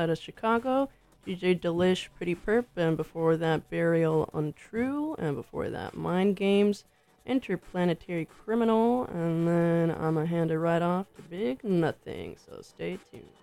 out of Chicago. DJ Delish, Pretty Perp, and before that, Burial Untrue, and before that, Mind Games, Interplanetary Criminal, and then I'm gonna hand it right off to Big Nothing, so stay tuned.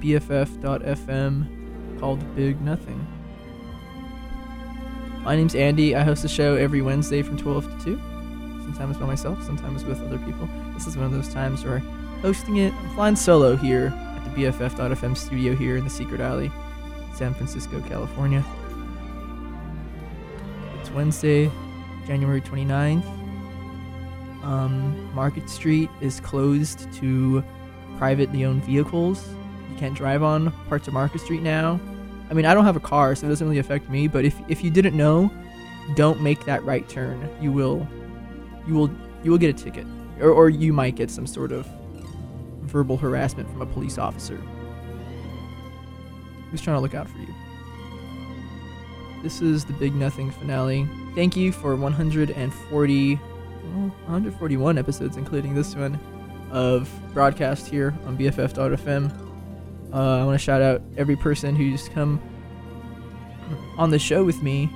BFF.FM called Big Nothing. My name's Andy. I host the show every Wednesday from 12 to 2. Sometimes by myself, sometimes with other people. This is one of those times where I'm hosting it, I'm flying solo here at the BFF.FM studio here in the Secret Alley, San Francisco, California. It's Wednesday, January 29th. Um, Market Street is closed to privately owned vehicles. Can't drive on parts of Market Street now. I mean, I don't have a car, so it doesn't really affect me. But if if you didn't know, don't make that right turn. You will, you will, you will get a ticket, or or you might get some sort of verbal harassment from a police officer who's trying to look out for you. This is the Big Nothing finale. Thank you for 140, well, 141 episodes, including this one, of broadcast here on BFF.fm. Uh, I want to shout out every person who's come on the show with me,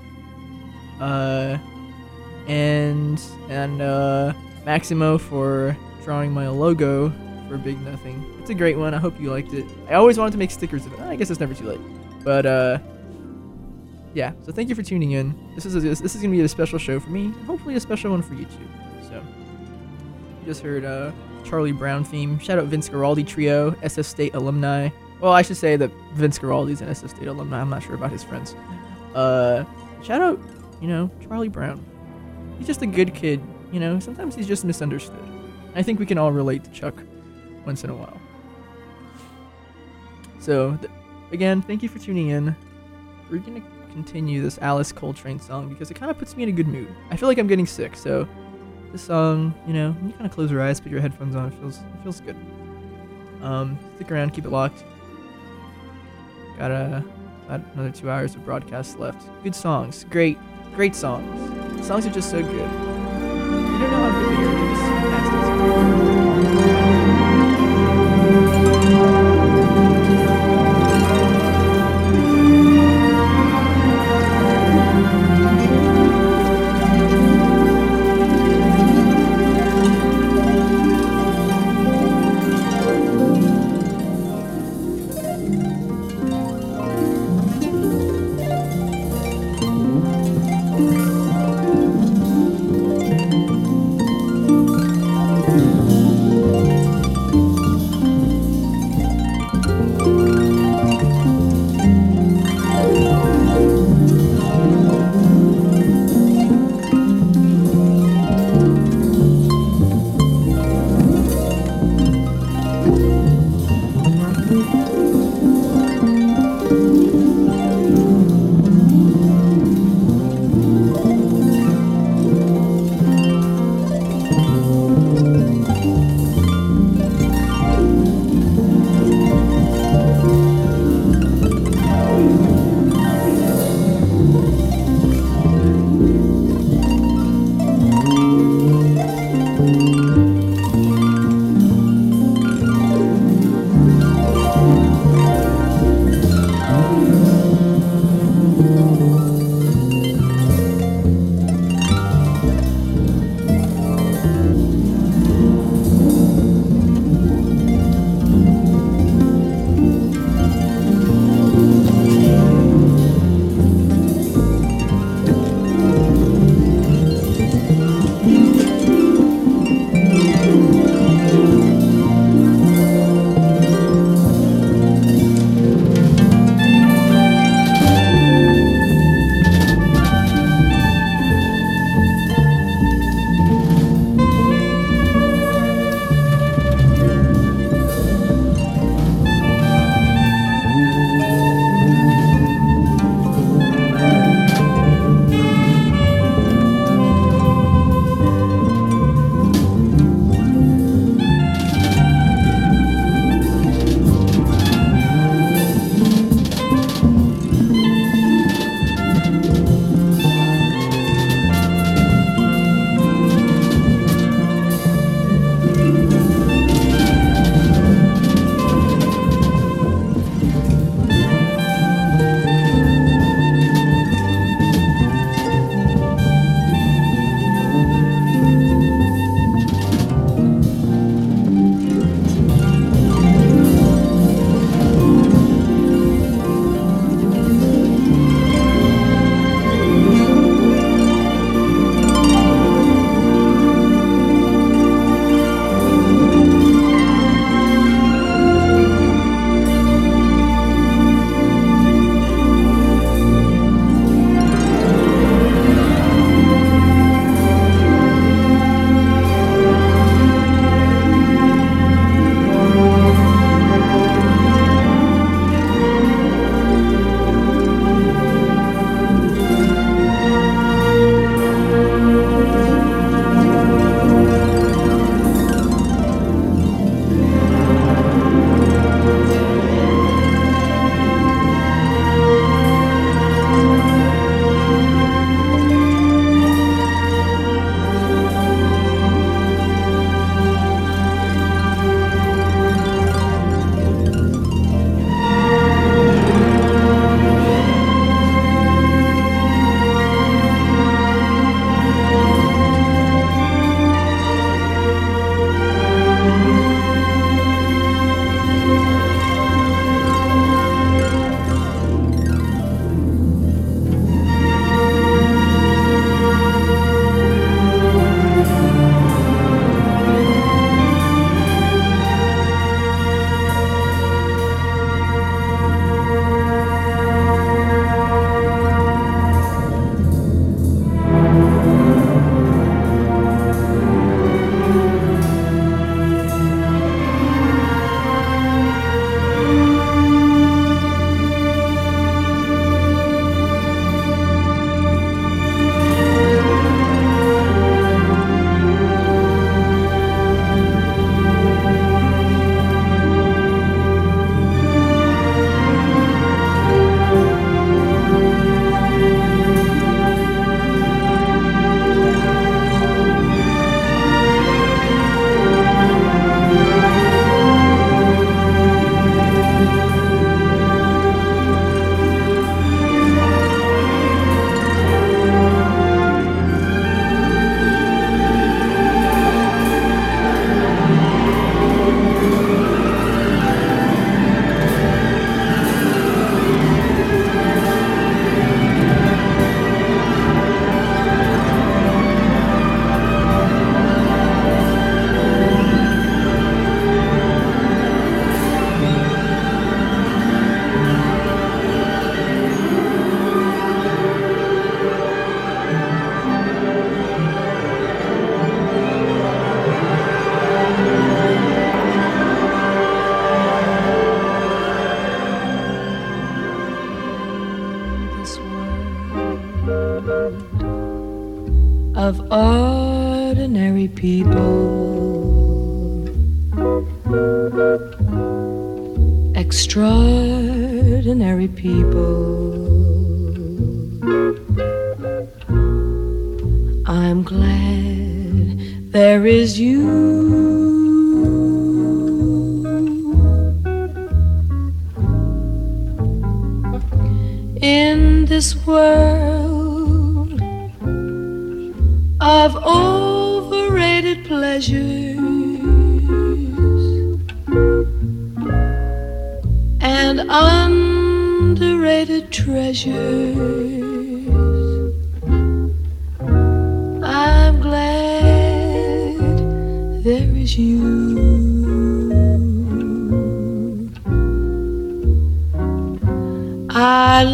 uh, and and uh, Maximo for drawing my logo for Big Nothing. It's a great one. I hope you liked it. I always wanted to make stickers of it. I guess it's never too late. But uh, yeah. So thank you for tuning in. This is a, this is gonna be a special show for me, hopefully a special one for you too. So you just heard uh, Charlie Brown theme. Shout out Vince Guaraldi Trio, SF State alumni. Well, I should say that Vince Guaraldi's an SF State alumni. I'm not sure about his friends. Uh, shout out, you know, Charlie Brown. He's just a good kid. You know, sometimes he's just misunderstood. I think we can all relate to Chuck once in a while. So, th- again, thank you for tuning in. We're gonna continue this Alice Coltrane song because it kind of puts me in a good mood. I feel like I'm getting sick, so this song, you know, you kind of close your eyes, put your headphones on. It feels it feels good. Um, stick around, keep it locked. Got a another two hours of broadcast left. Good songs, great, great songs. Songs are just so good. You don't know how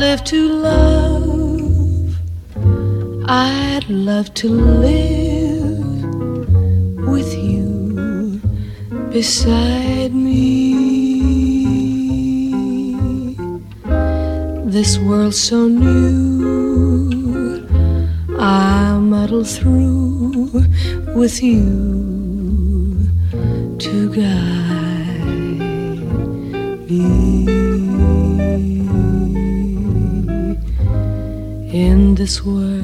live to love. I'd love to live with you beside me. This world's so new. I muddle through with you this world.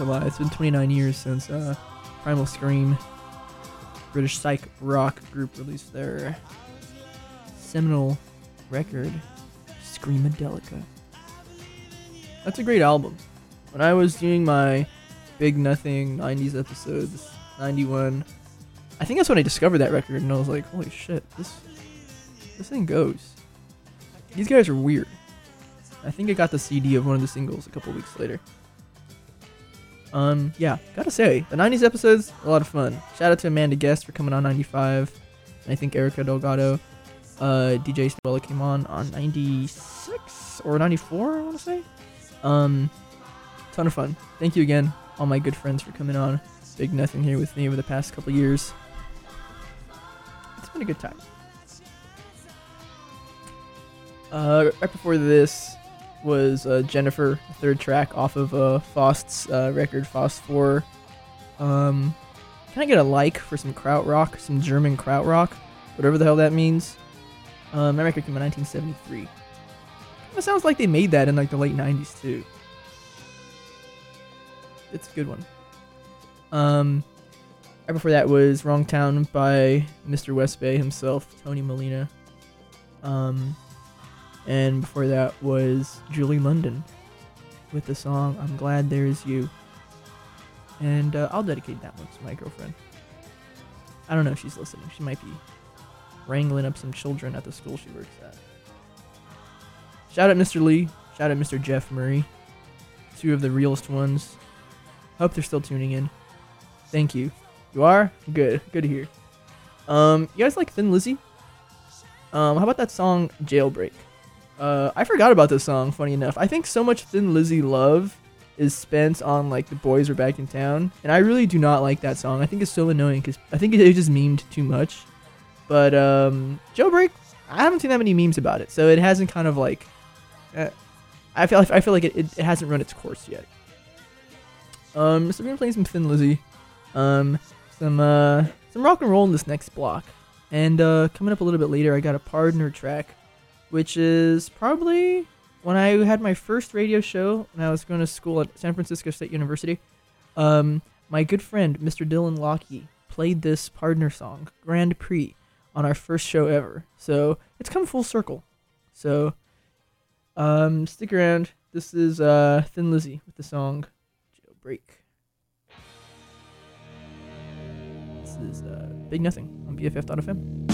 It's been 29 years since uh, Primal Scream, British psych rock group, released their seminal record, Screamadelica. That's a great album. When I was doing my Big Nothing 90s episodes, 91, I think that's when I discovered that record, and I was like, holy shit, this this thing goes. These guys are weird. I think I got the CD of one of the singles a couple weeks later. Um, yeah, gotta say, the 90s episodes, a lot of fun. Shout out to Amanda Guest for coming on 95. And I think Erica Delgado, uh, DJ Stella came on on 96 or 94, I wanna say. Um, ton of fun. Thank you again, all my good friends, for coming on. Big Nothing here with me over the past couple years. It's been a good time. Uh, right before this was uh, Jennifer, third track off of uh, Faust's uh, record, Faust 4. Um, can I get a like for some krautrock, some German krautrock, whatever the hell that means? Um, that record came in 1973. It sounds like they made that in like the late 90s too. It's a good one. Um, right before that was Wrong Town by Mr. West Bay himself, Tony Molina. Um, and before that was Julie London with the song I'm Glad There's You. And uh, I'll dedicate that one to my girlfriend. I don't know if she's listening. She might be wrangling up some children at the school she works at. Shout out Mr. Lee. Shout out Mr. Jeff Murray. Two of the realest ones. Hope they're still tuning in. Thank you. You are? Good. Good to hear. Um, you guys like Thin Lizzy? Um, how about that song Jailbreak? Uh, I forgot about this song, funny enough. I think so much Thin Lizzy love is spent on like the boys are back in town, and I really do not like that song. I think it's so annoying because I think it, it just memed too much. But um, Jailbreak, I haven't seen that many memes about it, so it hasn't kind of like. Uh, I feel I feel like it, it, it hasn't run its course yet. Um, so we're gonna play some Thin Lizzy, um, some uh, some rock and roll in this next block, and uh, coming up a little bit later, I got a Pardoner track, which is probably when I had my first radio show when I was going to school at San Francisco State University. Um, my good friend Mr. Dylan Lockie played this Pardoner song, Grand Prix, on our first show ever. So it's come full circle. So um, stick around. This is uh, Thin Lizzy with the song Jailbreak. This is uh, Big Nothing on BFF.fm.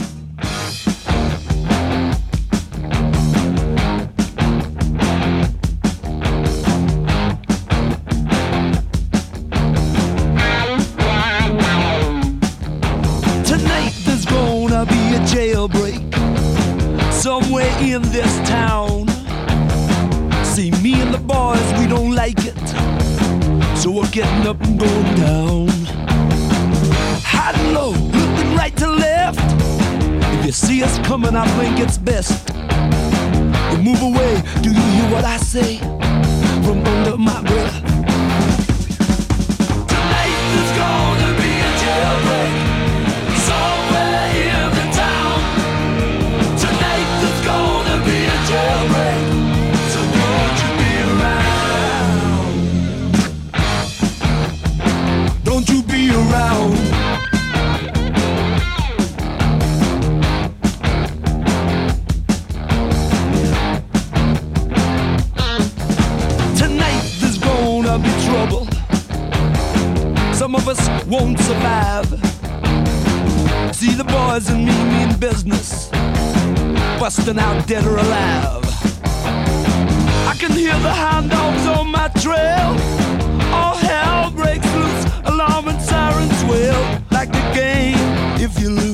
somewhere in this town. See, me and the boys, we don't like it. So we're getting up and going down. High and low, looking right to left. You see us coming, I think it's best. You move away, do you hear what I say? From under my breath. Tonight there's gonna be a jailbreak Some of us won't survive. See the boys and me mean business, busting out dead or alive. I can hear the hound dogs on my trail. All hell breaks loose, alarm and sirens wail. Like the game, if you lose,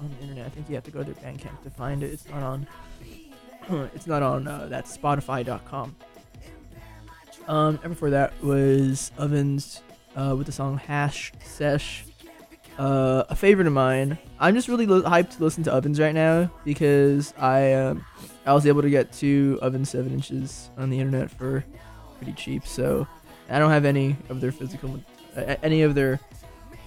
on the internet. I think you have to go to their Bandcamp to find it. It's not on. it's not on uh, that Spotify.com. Um, and before that was Ovens uh, with the song Hash Sesh. Uh, a favorite of mine. I'm just really li- hyped to listen to Ovens right now because I um, I was able to get two Oven seven inches on the internet for pretty cheap. So I don't have any of their physical, uh, any of their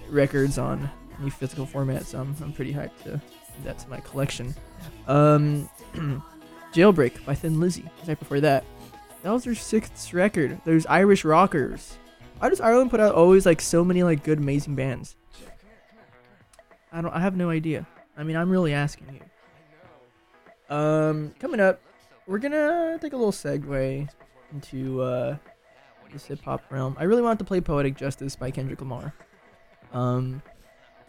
records on any physical format. So I'm, I'm pretty hyped to add that to my collection. Um, Jailbreak by Thin Lizzy. Right before that, that was their sixth record. There's Irish Rockers. Why does Ireland put out always like so many like good amazing bands? I don't. I have no idea. I mean, I'm really asking you. Um, coming up, we're gonna take a little segue into uh, this hip hop realm. I really wanted to play "Poetic Justice" by Kendrick Lamar. Um,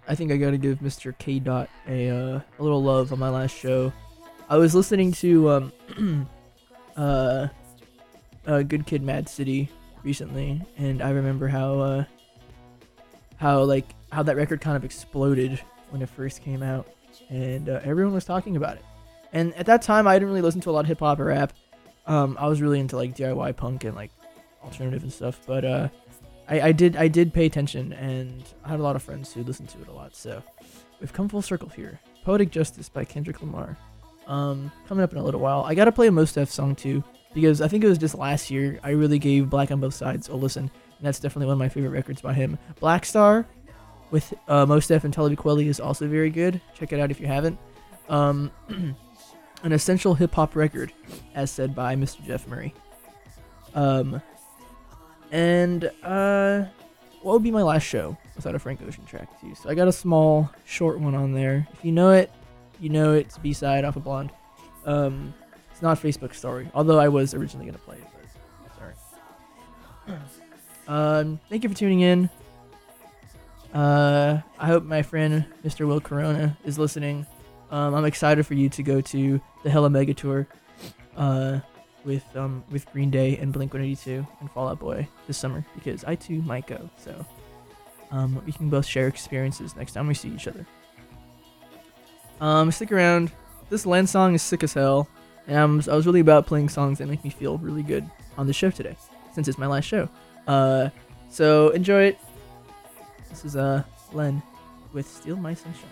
I think I gotta give Mr. K. Dot a uh, a little love on my last show. I was listening to um, uh, uh, Good Kid, Mad City recently, and I remember how uh, how like how that record kind of exploded when it first came out, and uh, everyone was talking about it. And at that time, I didn't really listen to a lot of hip hop or rap, Um, I was really into like DIY punk and like alternative and stuff, but uh, I, I did I did pay attention, and I had a lot of friends who listened to it a lot. So we've come full circle here. Poetic Justice by Kendrick Lamar. Um, coming up in a little while. I gotta play a Mos Def song too because I think it was just last year I really gave Black on Both Sides a listen, and that's definitely one of my favorite records by him. Black Star with uh, Mos Def and Talib Kweli is also very good. Check it out if you haven't. Um, an essential hip hop record, as said by Mr. Jeff Murray. Um, and uh, what would be my last show without a Frank Ocean track too? So I got a small, short one on there. If you know it, you know it's B side off of Blonde. Um, it's not Facebook story, although I was originally gonna play it, but sorry. um, thank you for tuning in. Uh, I hope my friend Mr. Will Corona is listening. Um, I'm excited for you to go to the Hella Mega Tour, uh, with um with Green Day and Blink 182 and Fall Out Boy this summer because I too might go. So, um, we can both share experiences next time we see each other. Um, stick around. This Len song is sick as hell, and I'm, I was really about playing songs that make me feel really good on the show today, since it's my last show. Uh, so enjoy it. This is uh Len with "Steal My Sunshine."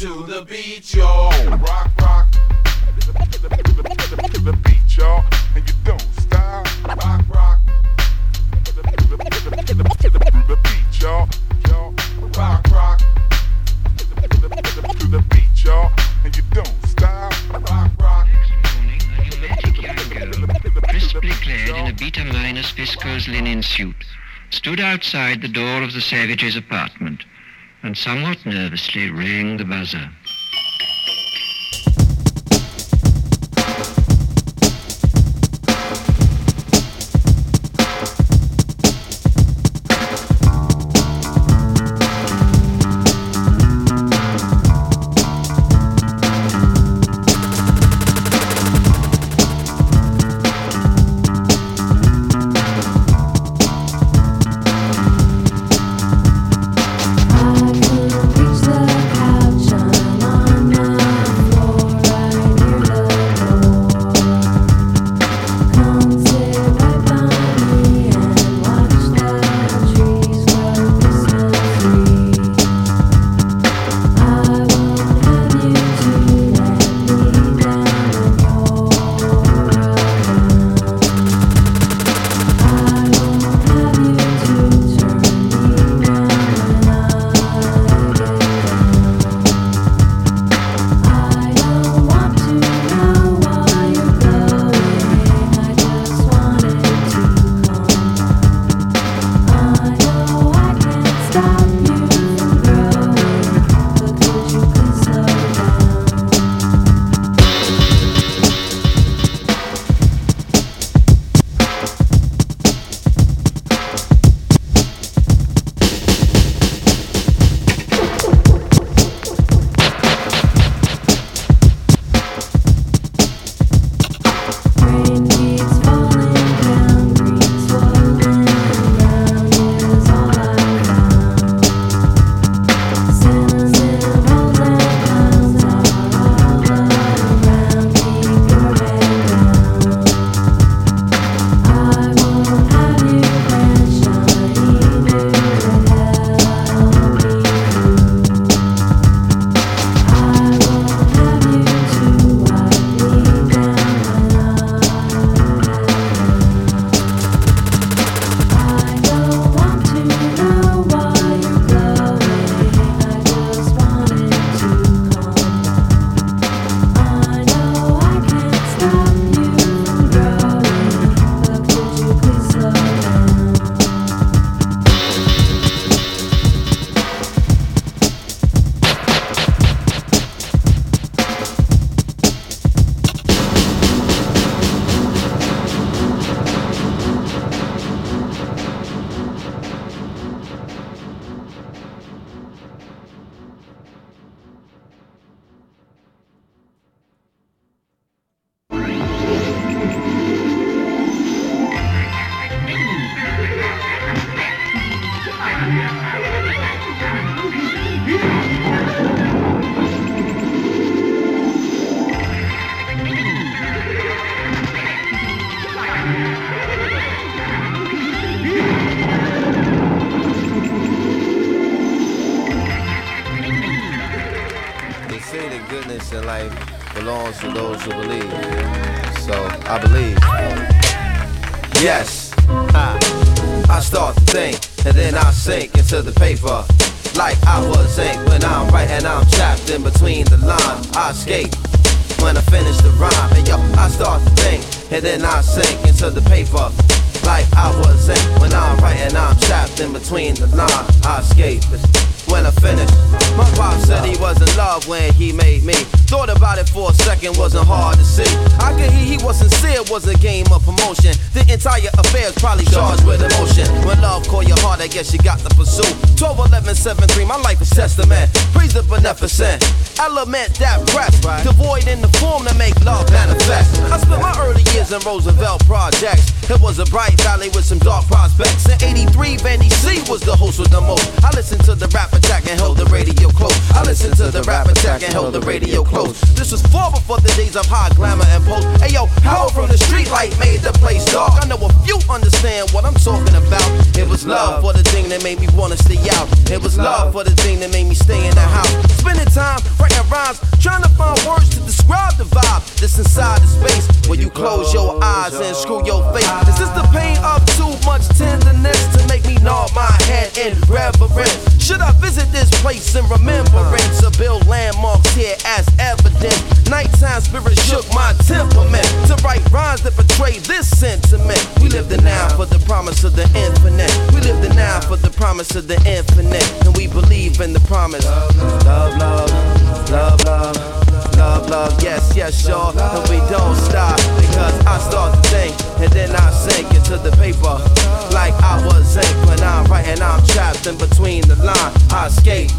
To the beat, y'all. Rock, rock. To the beat, y'all. And you don't stop. Rock, rock. To the beat, y'all. Y'all. Rock, rock. To the beat, y'all. And you don't stop. Rock, rock. crisply clad in a beta minus viscose linen suit, stood outside the door of the savage's apartment and somewhat nervously rang the buzzer. Where you close your eyes and screw your face. This is this the pain of too much tenderness to make me nod my head in reverence? Should I visit this place in remembrance or build landmarks here as evidence? Nighttime spirit shook my temperament to write rhymes that portray this sentiment. We live the now for the promise of the infinite. We live the now for the promise of the infinite, and we believe in the promise. Love, love, love, love, love, love, love. Yes, yes, sure, and we don't stop because I start to think and then I sink into the paper like I was ink when I'm writing. I'm trapped in between the line. I escape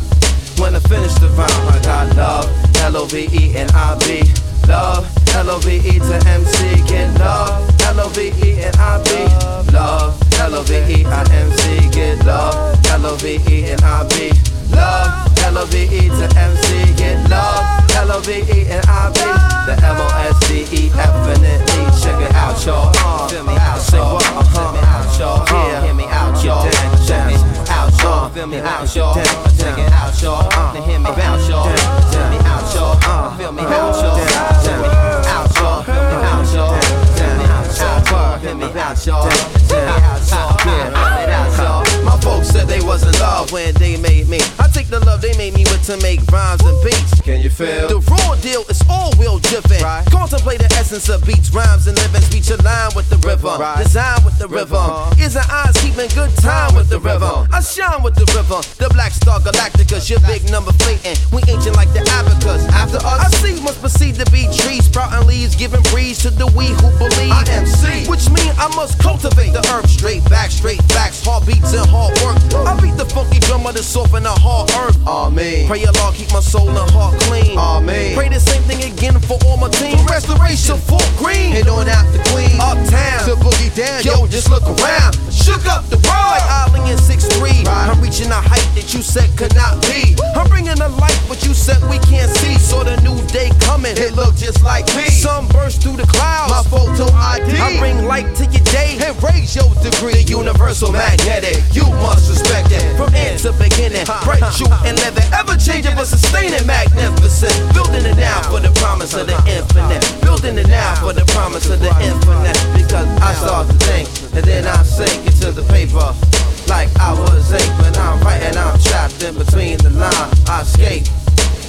when I finish the rhyme. I got love, L O V E and I B. Love, L O V E to M C. Get love, L O V E and I B. Love, L O V E I M C. Get love, L O V E and I B. Love, L O V E to M C. Get love, L O V E and I B. The M O S D E F and E. Check it out, y'all. Uh, feel me out, say what? Uh huh. Me out, y'all. Yeah, hear me out, y'all. Check me out, y'all. Feel me out, y'all. Check it out, y'all. Uh, hear me out, y'all. Check me out, y'all. Uh, feel me out, y'all. Check me out, y'all. Feel me out, y'all. Check me out, y'all. Feel me out, y'all. Check me out, y'all. Feel me out, y'all. My folks said they was in love when they made me. I take the love they made me with to make rhymes and beats. Can you feel? The raw deal is all wheel driven. Right. Contemplate the essence of beats, rhymes, and living. Speech aligned with the rhythm. Right. Design with the. Uh-huh. Ears and eyes keeping good time with the rhythm. I shine with the rhythm. The Black Star Galacticus, your big number flating. We ancient like the abacus. After us, I see must proceed to be trees, sprouting leaves, giving breeze to the we who believe. I am C, which mean I must cultivate the earth straight back, straight facts, heartbeats and hard work. I beat the funky drummer to soften the hard earth. Amen. Pray Allah keep my soul and heart clean. Amen. Pray the same thing again for all my team. Restoration full green. Head on out the queen. Uptown. To boogie down. Yo, just look around. Shook up the world. Like Ali in 6'3. I'm reaching a height that you said could not be. I'm bringing a light what you said we can't see. Saw the new day coming. It look just like me. Sun burst through the clouds. My photo ID. I bring light to your day and raise your degree. The universal magnetic. You must respect it. From end to beginning. Bright, uh-huh. true, and never ever changing but sustaining magnificent. Building it now for the promise of the uh-huh. infinite. Building it now for the promise of the infinite. Because I start to think and then I sink into the paper. Like I was ink when I'm writing, I'm trapped in between the line. I escape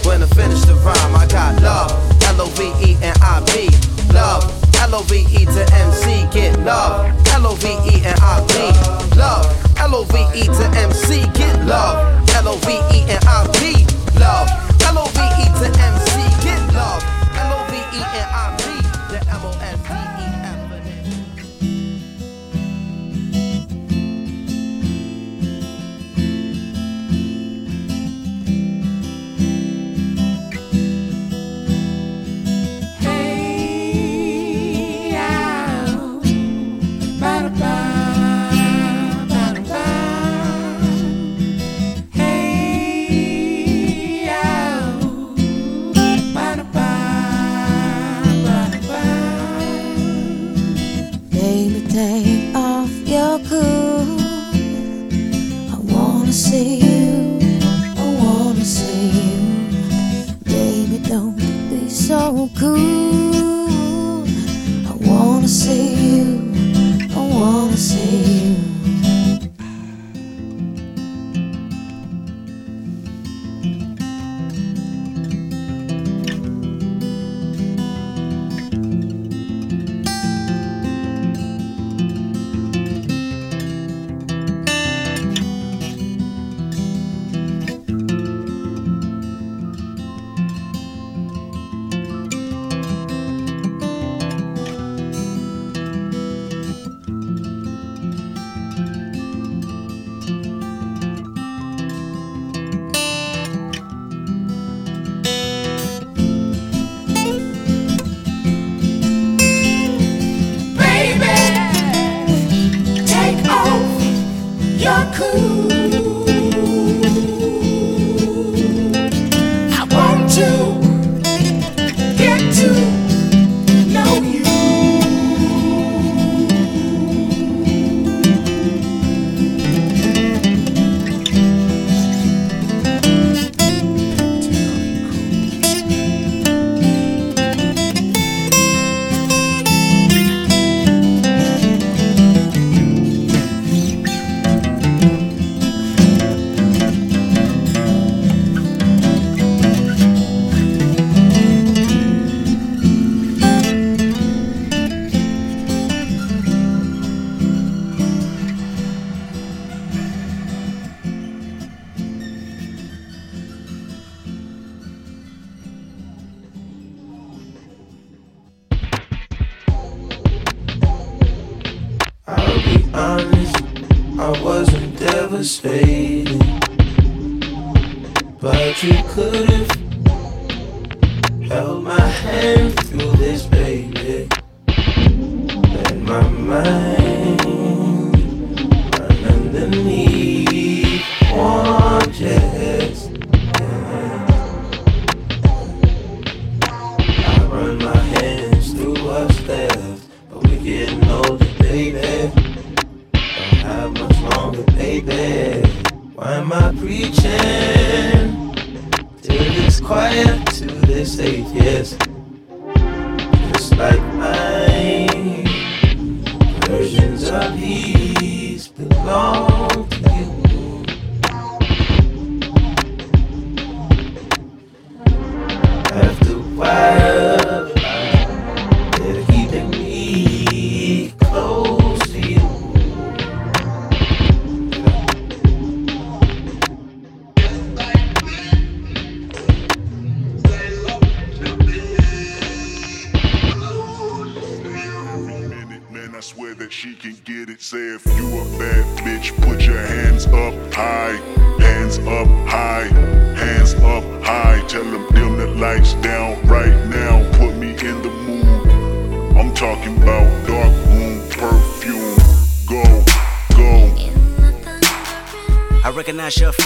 when I finish the rhyme. I got love, L O V E and I B. Love, L O V E to M C. Get love, L O V E and I B. Love, L O V E to M C. Get love, L O V E and I B. Love, L O V E to M C. Take off your cool. I wanna see you. I wanna see you. Baby, don't be so cool. I wanna see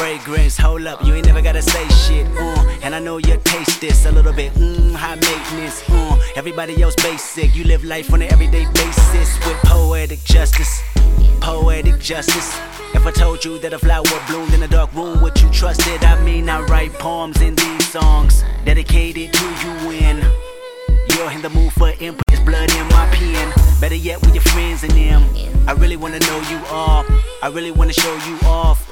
fragrance. Hold up, you ain't never gotta say shit. Uh, and I know you taste this a little bit. Mmm, high maintenance. Uh, everybody else basic. You live life on an everyday basis with poetic justice. Poetic justice. If I told you that a flower bloomed in a dark room, would you trust it? I mean, I write poems in these songs dedicated to you when you're in the mood for input. There's blood in my pen. Better yet, with your friends and them. I really wanna know you all. I really wanna show you off.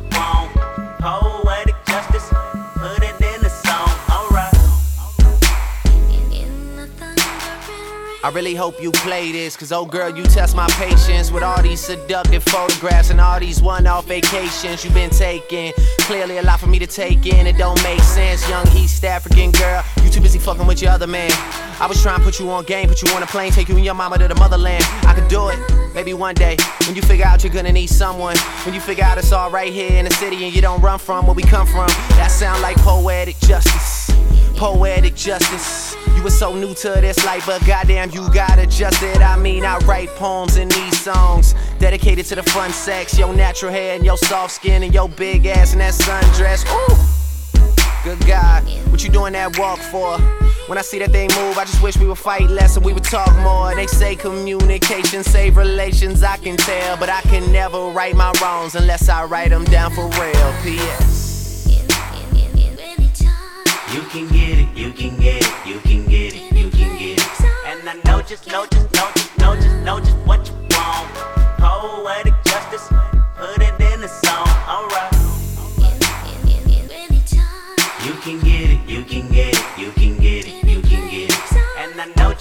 I really hope you play this, cause oh girl, you test my patience with all these seductive photographs and all these one off vacations you've been taking. Clearly, a lot for me to take in, it don't make sense. Young East African girl, you too busy fucking with your other man. I was trying to put you on game, put you on a plane, take you and your mama to the motherland. I could do it, maybe one day. When you figure out you're gonna need someone, when you figure out it's all right here in the city and you don't run from where we come from, that sound like poetic justice. Poetic justice. You were so new to this life, but goddamn, you got adjusted. I mean, I write poems in these songs dedicated to the fun sex, your natural hair and your soft skin and your big ass and that sundress. Ooh, good God, what you doing that walk for? When I see that thing move, I just wish we would fight less and we would talk more. They say communication save relations, I can tell, but I can never right my wrongs unless I write them down for real. P.S. You can get it, you can get it, you can get it, you can get it. And I know just, know just, know just, know just, know just what you want. Poetic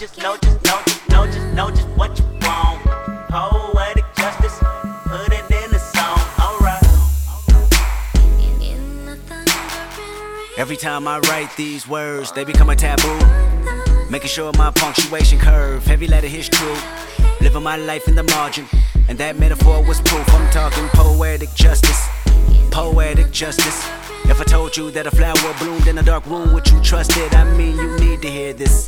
just, know just, know just, know just, know just what you want. Poetic justice, put it in the song, alright. Every time I write these words, they become a taboo. Making sure my punctuation curve, heavy letter hits true. Living my life in the margin, and that metaphor was proof. I'm talking poetic justice, poetic justice. If I told you that a flower bloomed in a dark room, would you trust it? I mean, you need to hear this.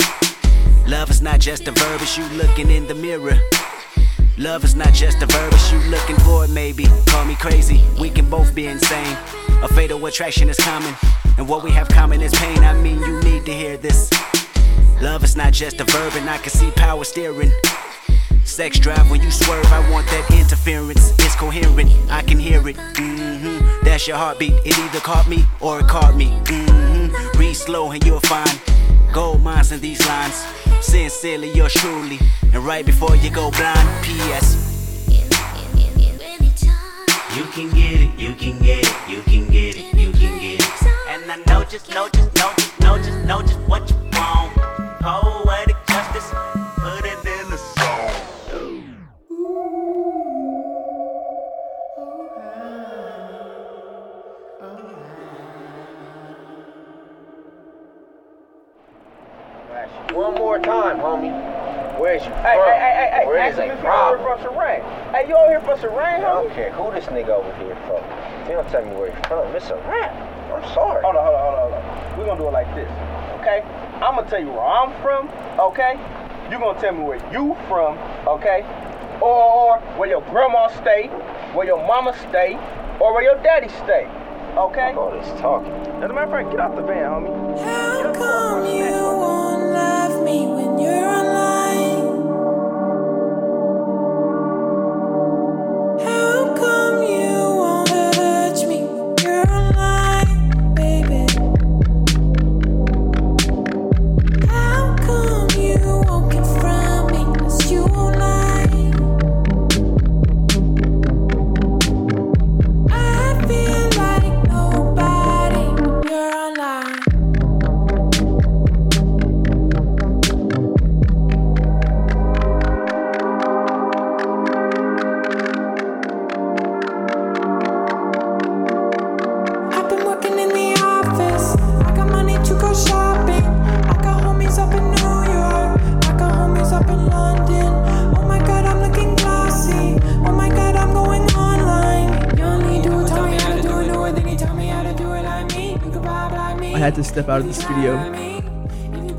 Love is not just a verb, it's you looking in the mirror. Love is not just a verb, it's you looking for it, maybe. Call me crazy, we can both be insane. A fatal attraction is common, and what we have common is pain. I mean, you need to hear this. Love is not just a verb, and I can see power steering. Sex drive when you swerve, I want that interference. It's coherent, I can hear it. Mm-hmm. That's your heartbeat. It either caught me or it caught me. Mm-hmm. Read slow and you'll find gold mines in these lines. Sincerely, yours truly. And right before you go blind, P.S. You can get it, you can get it, you can get it, you can get it. And I know just, know just, know just, know just, know just what you want. Poetic One more time, homie. Where's you from? Hey, hey, hey, hey, hey, Where ask is a you over problem? from Serang. Hey, you over here from Serang, I don't care who this nigga over here for. If you don't tell me where you're from, it's a rap. I'm sorry. Hold on, hold on, hold on, hold on. We're gonna do it like this, okay? I'm gonna tell you where I'm from, okay? you gonna tell me where you from, okay? Or where your grandma stay, where your mama stay, or where your daddy stay, okay? All this talking. As a matter of fact, get out the van, homie. How come you step out of the studio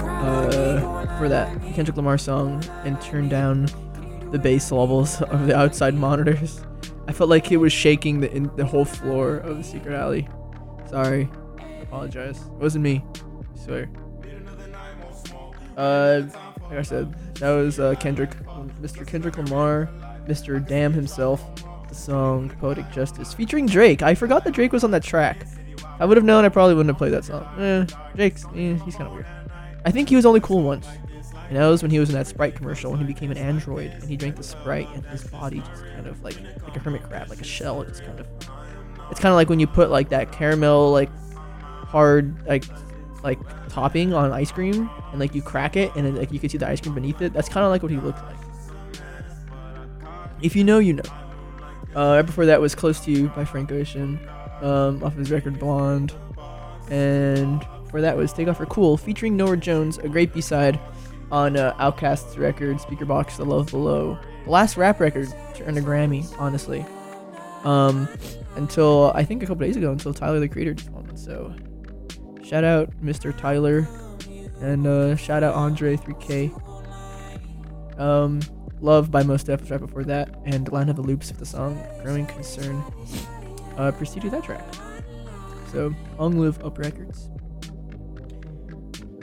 uh, for that Kendrick Lamar song and turn down the bass levels of the outside monitors. I felt like it was shaking the in, the whole floor of the secret alley. Sorry, apologize. It wasn't me. I swear. Uh, like I said, that was uh, Kendrick, Mr. Kendrick Lamar, Mr. Damn himself. The song "Poetic Justice" featuring Drake. I forgot that Drake was on that track. I would have known, I probably wouldn't have played that song. Eh, Drake's, eh, he's kind of weird. I think he was only cool once. And that was when he was in that Sprite commercial when he became an android and he drank the Sprite and his body just kind of like like a hermit crab, like a shell. It's kind of it's kind of like when you put like that caramel like hard like like topping on ice cream and like you crack it and then like you can see the ice cream beneath it. That's kind of like what he looked like. If you know, you know. Uh, right before that was "Close to You" by Frank Ocean, um, off his record "Blonde," and for that was "Take Off for Cool" featuring Norah Jones, a great B-side on uh, Outkast's record "Speakerboxxx: The Love Below." The last rap record to earn a Grammy, honestly. Um, until I think a couple days ago, until Tyler the Creator just won. So, shout out Mr. Tyler, and uh, shout out Andre 3K. Um, Love by Mos Def right before that, and Land of the Loops of the song Growing Concern uh, proceed preceded that track. So, long live Up Records.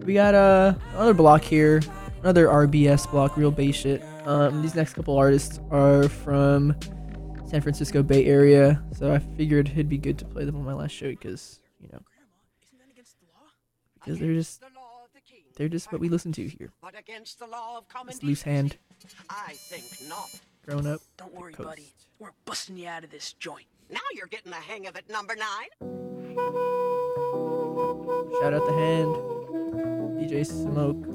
We got uh, another block here, another RBS block, real Bay shit. Um, these next couple artists are from San Francisco Bay Area, so I figured it'd be good to play them on my last show because, you know, because they're just they're just what we listen to here. But against the law of common Luse Hand, I think not. grown up. Don't worry, buddy. We're busting you out of this joint. Now you're getting the hang of it, number nine. Shout out the hand, DJ Smoke.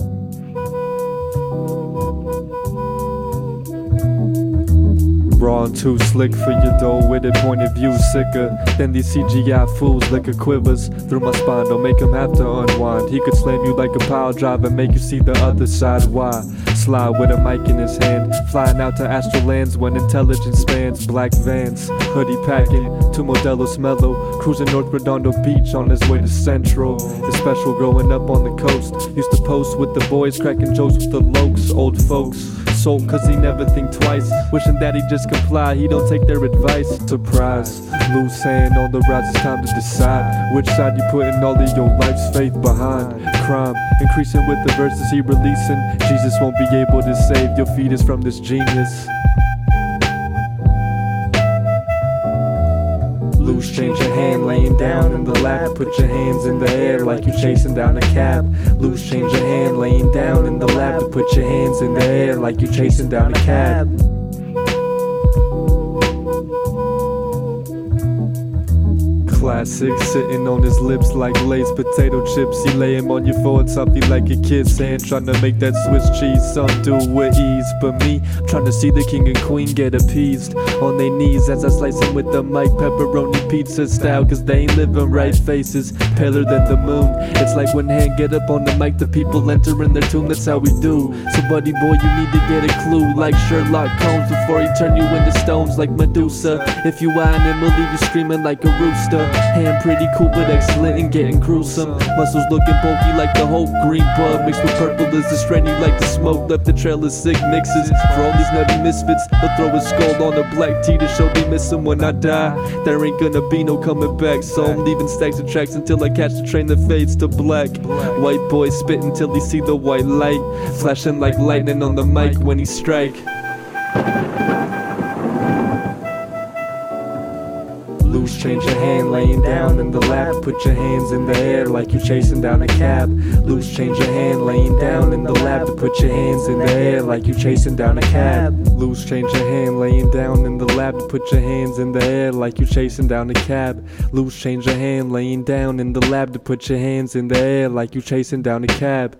Raw and too slick for your dull witted point of view. Sicker than these CGI fools, liquor quivers through my spine. Don't make him have to unwind. He could slam you like a pile driver, and make you see the other side. Why? Slide with a mic in his hand, flying out to astral lands when intelligence spans. Black vans, hoodie packing, two Modelos mellow, cruising North Redondo Beach on his way to Central. It's special growing up on the coast. Used to post with the boys, cracking jokes with the lokes, old folks. Insult, cause he never think twice. Wishing that he just comply, he don't take their advice. Surprise, Luse Hand on the rods, it's time to decide which side you putting all of your life's faith behind. Crime increasing with the verses he releasing. Jesus won't be able to save your fetus from this genius. Loose change your hand laying down in the lap. Put your hands in the air like you're chasing down a cab. Loose change your hand laying down in the lap. Put your hands in the air like you're chasing down a cab. Classic, sitting on his lips like Lay's potato chips. He lay him on your forehead, like a kid's hand, trying to make that Swiss cheese. Some do with ease, but me, trying to see the king and queen get appeased on their knees as I slice them with the mic, pepperoni pizza style, cause they ain't living right. Faces paler than the moon. It's like when hand get up on the mic, the people enter in their tune. That's how we do. So, buddy boy, you need to get a clue, like Sherlock Holmes, before he turn you into stones like Medusa. If you whine him, he'll leave you screaming like a rooster. Hand pretty cool, but excellent and getting gruesome. Muscles looking bulky like the whole green bud. Mixed with purple is the strain you like to smoke. Left the trail of sick mixes. For all these nutty misfits, he'll throw a skull on a black tee to show me miss him when I die. There ain't gonna be no coming back, so I'm leaving stacks of tracks until I catch the train that fades to black. White boy spit until he see the white light. Flashing like lightning on the mic when he strike. Loose, change your hand laying down in the lap. Put your hands in the air like you're chasing down a cab. Loose, change your hand laying down in the lap. To put your hands in the air like you're chasing down a cab. Loose, change your hand laying down in the lap. To put your hands in the air like you're chasing down a cab. Loose, change your hand laying down in the lab. To put your hands in the air like you're chasing down a cab.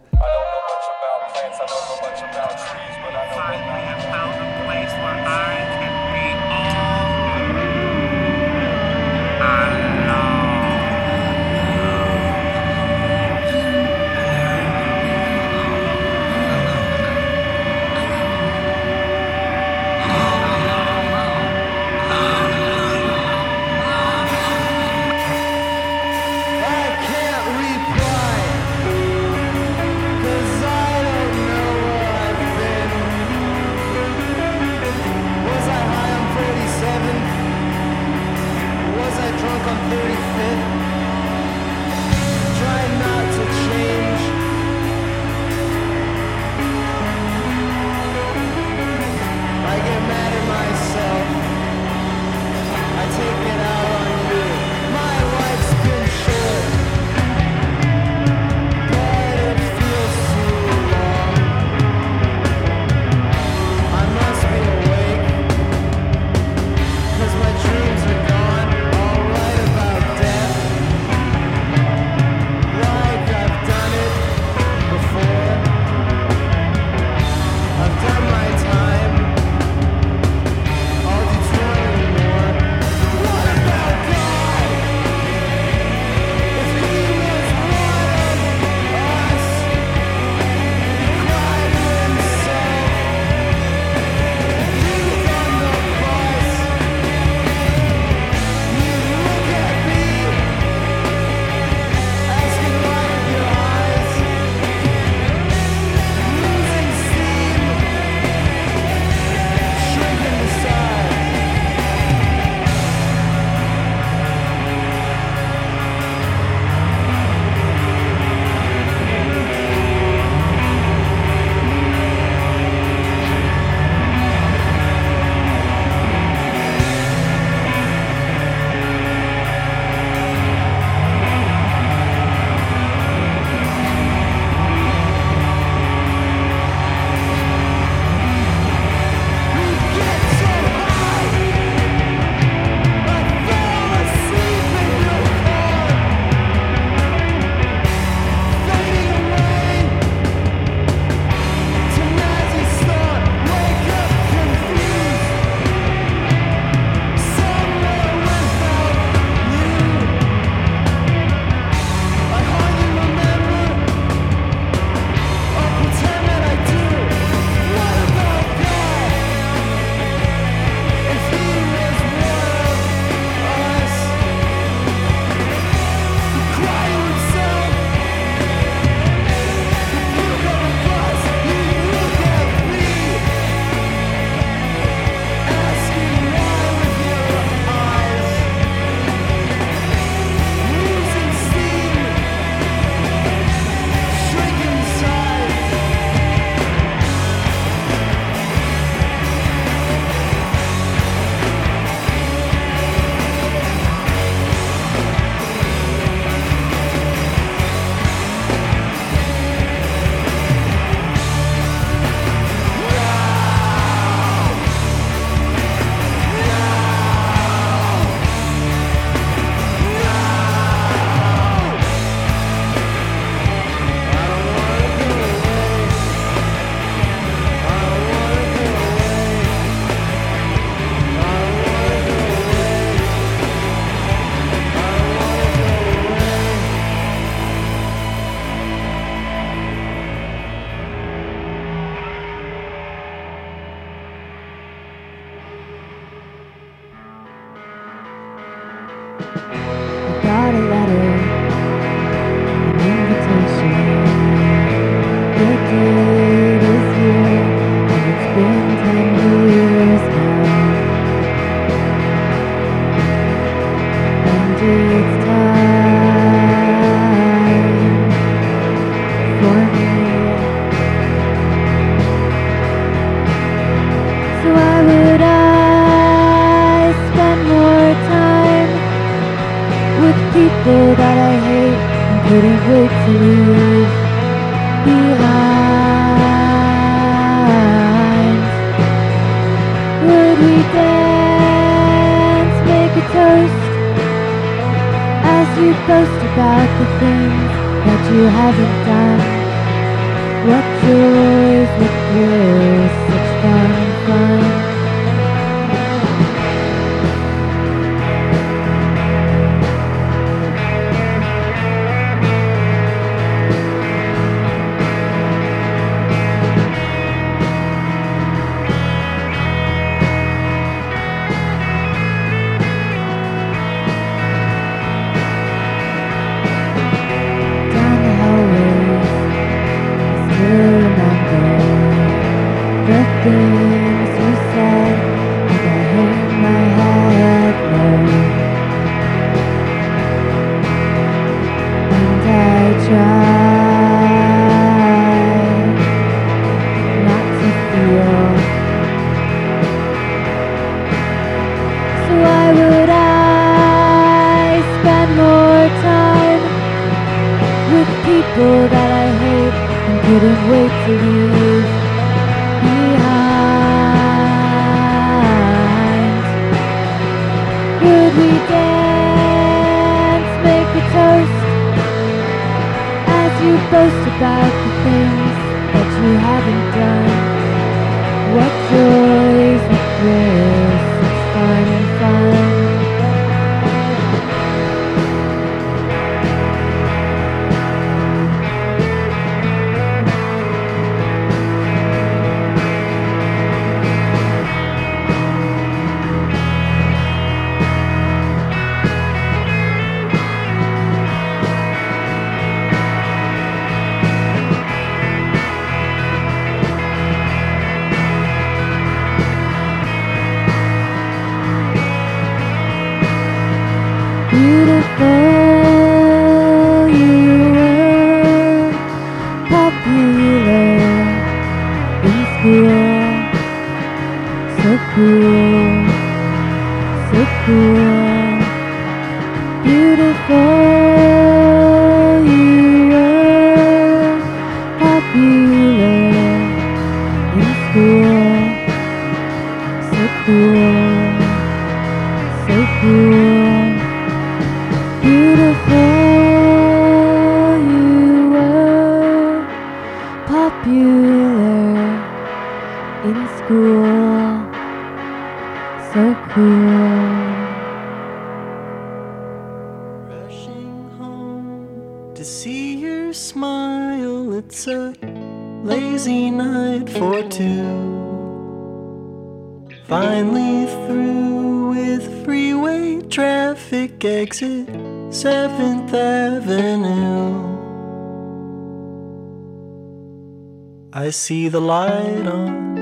see the light on.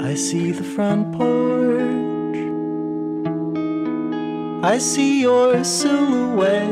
I see the front porch. I see your silhouette.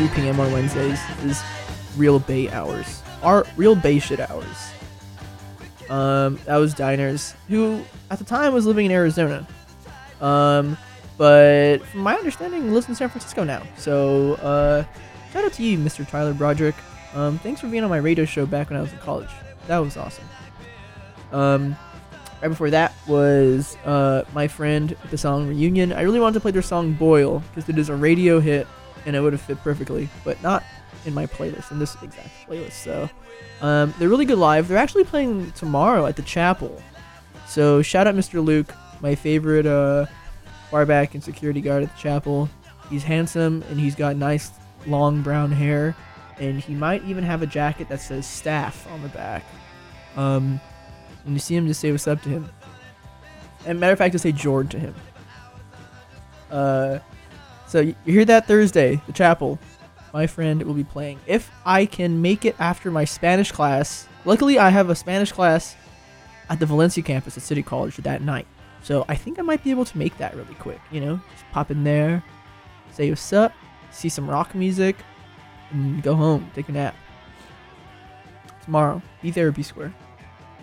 2 p.m. on Wednesdays is Real Bay Hours. Our Real Bay Shit Hours. Um, that was Diners, who at the time was living in Arizona. Um, but from my understanding, lives in San Francisco now. So, uh, shout out to you, Mr. Tyler Broderick. Um, thanks for being on my radio show back when I was in college. That was awesome. Um, right before that was uh, my friend with the song Reunion. I really wanted to play their song Boil because it is a radio hit and it would have fit perfectly, but not in my playlist, in this exact playlist. So um, they're really good live. They're actually playing tomorrow at the chapel. So shout out Mr. Luke, my favorite uh, barback and security guard at the chapel. He's handsome and he's got nice long brown hair, and he might even have a jacket that says staff on the back. Um, and you see him, just say what's up to him. And matter of fact, just say Jord to him. Uh, so you hear that Thursday, the chapel. My friend will be playing. If I can make it after my Spanish class, luckily I have a Spanish class at the Valencia campus at City College that night. So I think I might be able to make that really quick. You know, just pop in there, say what's up, see some rock music, and go home, take a nap. Tomorrow, be there, be square.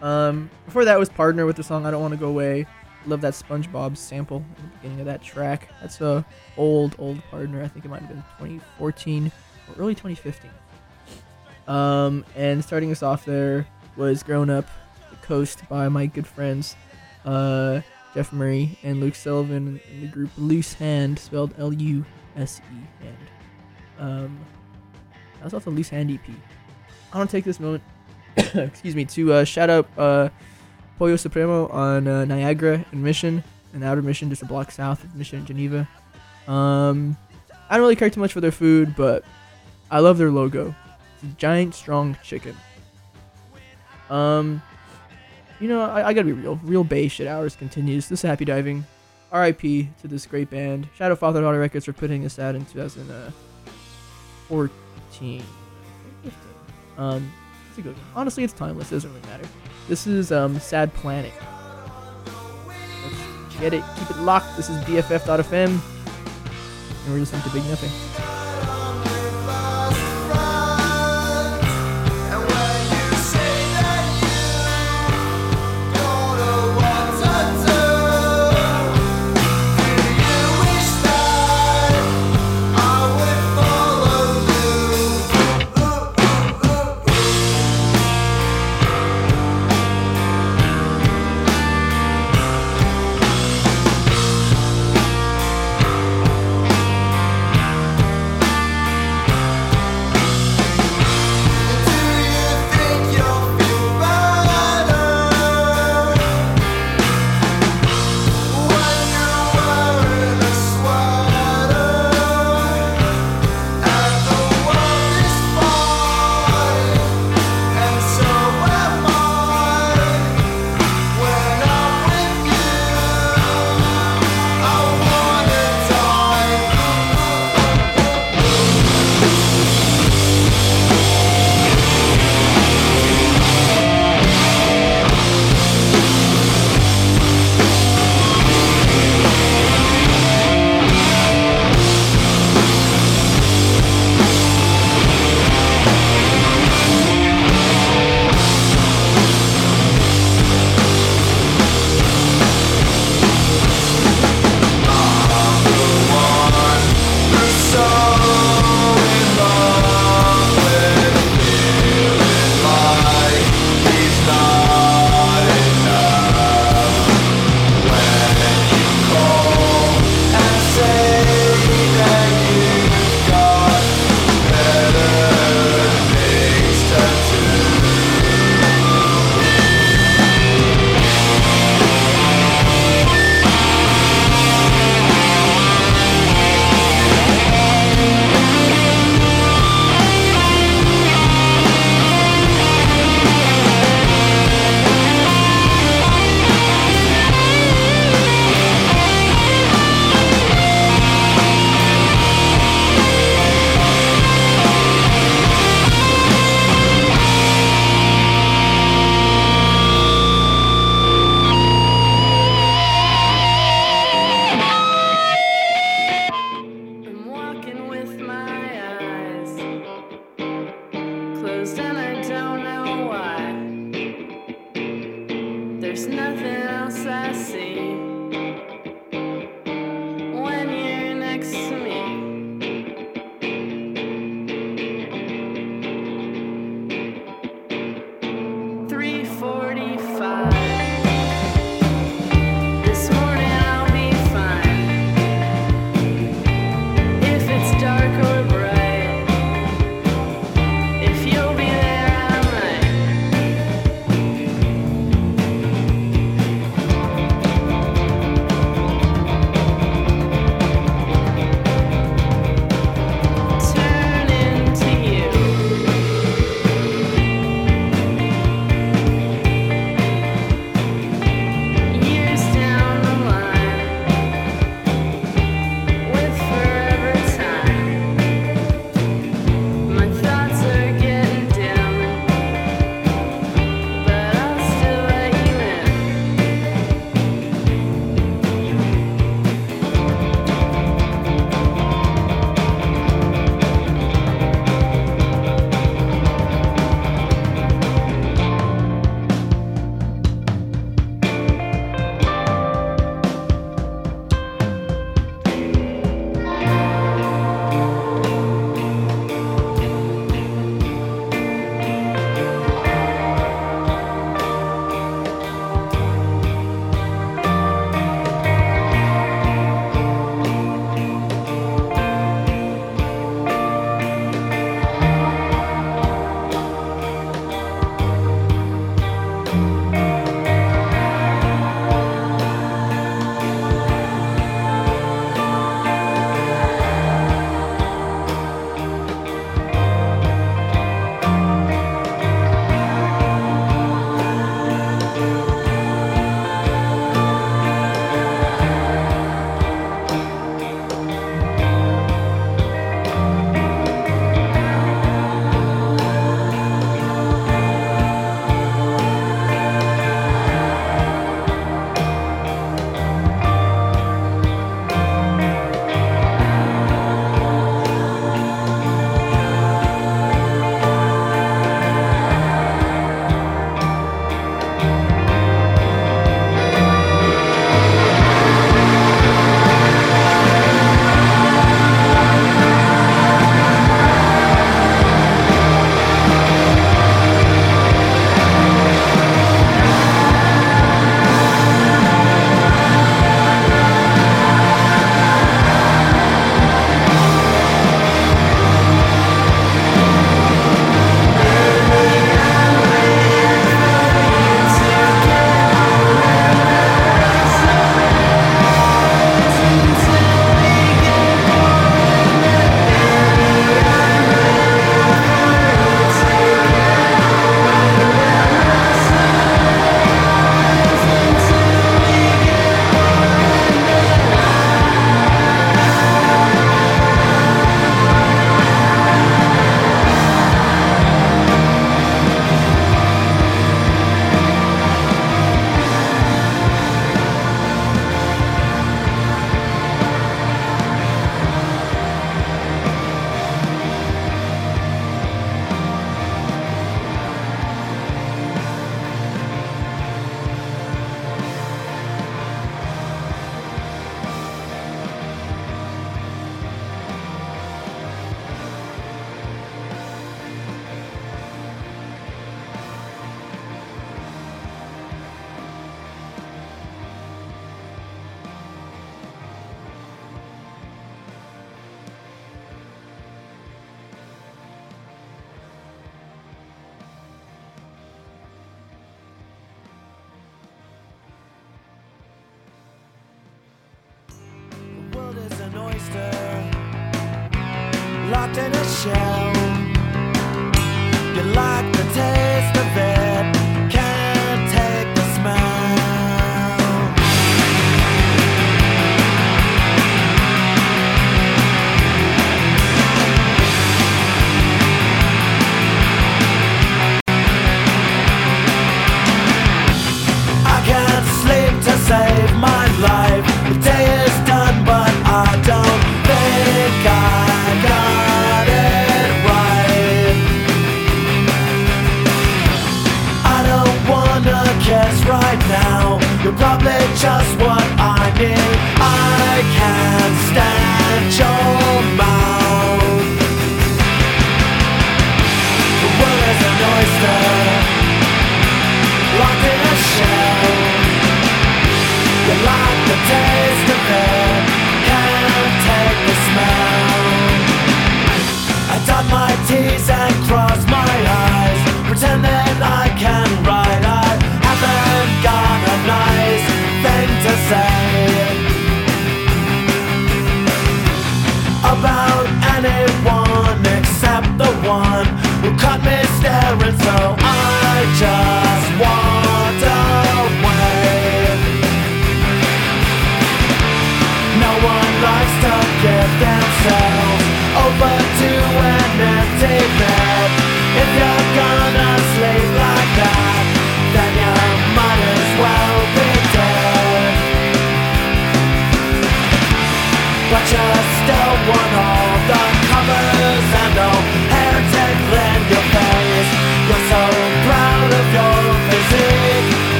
Um, before that was Pardoner with the song "I Don't Want to Go Away." Love that SpongeBob sample at the beginning of that track. That's a old, old Pardoner. I think it might have been 2014 or early 2015. Um, and starting us off there was "Grown Up," the coast by my good friends, uh, Jeff Murray and Luke Sullivan in the group Luse Hand, spelled L-U-S-E Hand. Um, that was the Luse Hand EP. I want to take this moment, excuse me, to uh, shout out uh, Pollo Supremo on uh, Niagara and Mission, and Outer Mission, just a block south of Mission in Geneva. Um, I don't really care too much for their food, but I love their logo. It's a giant, strong chicken. Um, you know, I, I gotta be real. Real Bay shit hours continues. This is Happy Diving. RIP to this great band. Shadow Father Daughter Records for putting this out in 2014. Um, it's a good one. Honestly, it's timeless. It doesn't really matter. This is um, Sad Planet. Let's get it. Keep it locked. This is BFF.fm. And we're listening to Big Nothing.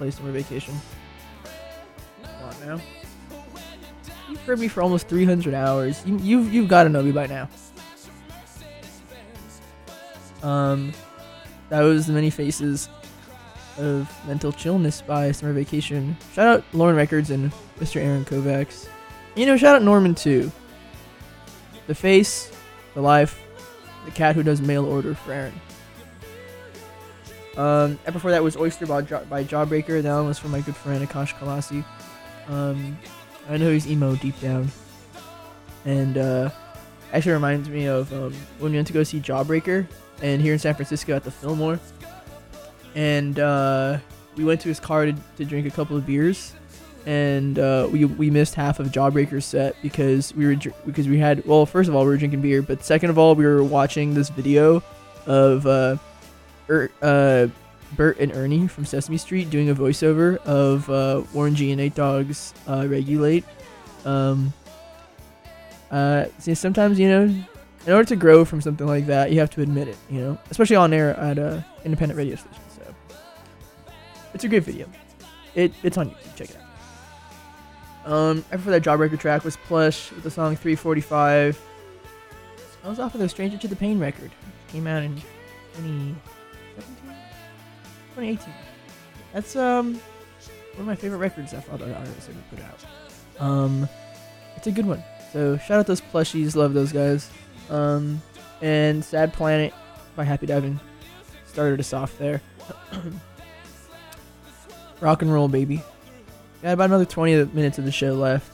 Play Summer Vacation. Come on now. you've heard me for almost 300 hours. You, you've you've got to know me by now. Um, that was the many faces of mental chillness by Summer Vacation. Shout out Lauren Records and Mr. Aaron Kovacs. You know, shout out Norman too. The face, the life, the cat who does mail order for Aaron. Um, and before that was Oyster by, by Jawbreaker. That one was from my good friend Akash Kalasi. Um, I know he's emo deep down. And uh, actually reminds me of um, when we went to go see Jawbreaker and here in San Francisco at the Fillmore. And uh, we went to his car to, to drink a couple of beers. And uh, we, we missed half of Jawbreaker's set because we were because we had well first of all we were drinking beer but second of all we were watching this video of uh, er, uh, Bert and Ernie from Sesame Street doing a voiceover of uh, Warren G and Nate Dogg's uh, Regulate. Um, uh, see, sometimes you know, in order to grow from something like that, you have to admit it. You know, especially on air at a independent radio station. So it's a great video. It it's on YouTube. Check it out. Um, after that Jawbreaker track was Pllush with the song 345. I was off of the Stranger to the Pain record. Came out in 2017, 2018. That's um one of my favorite records that other artists ever put out. Um, it's a good one. So shout out those plushies, love those guys. Um, and Sad Planet by Happy Diving started us off there. Rock and roll, baby. Got about another 20 minutes of the show left.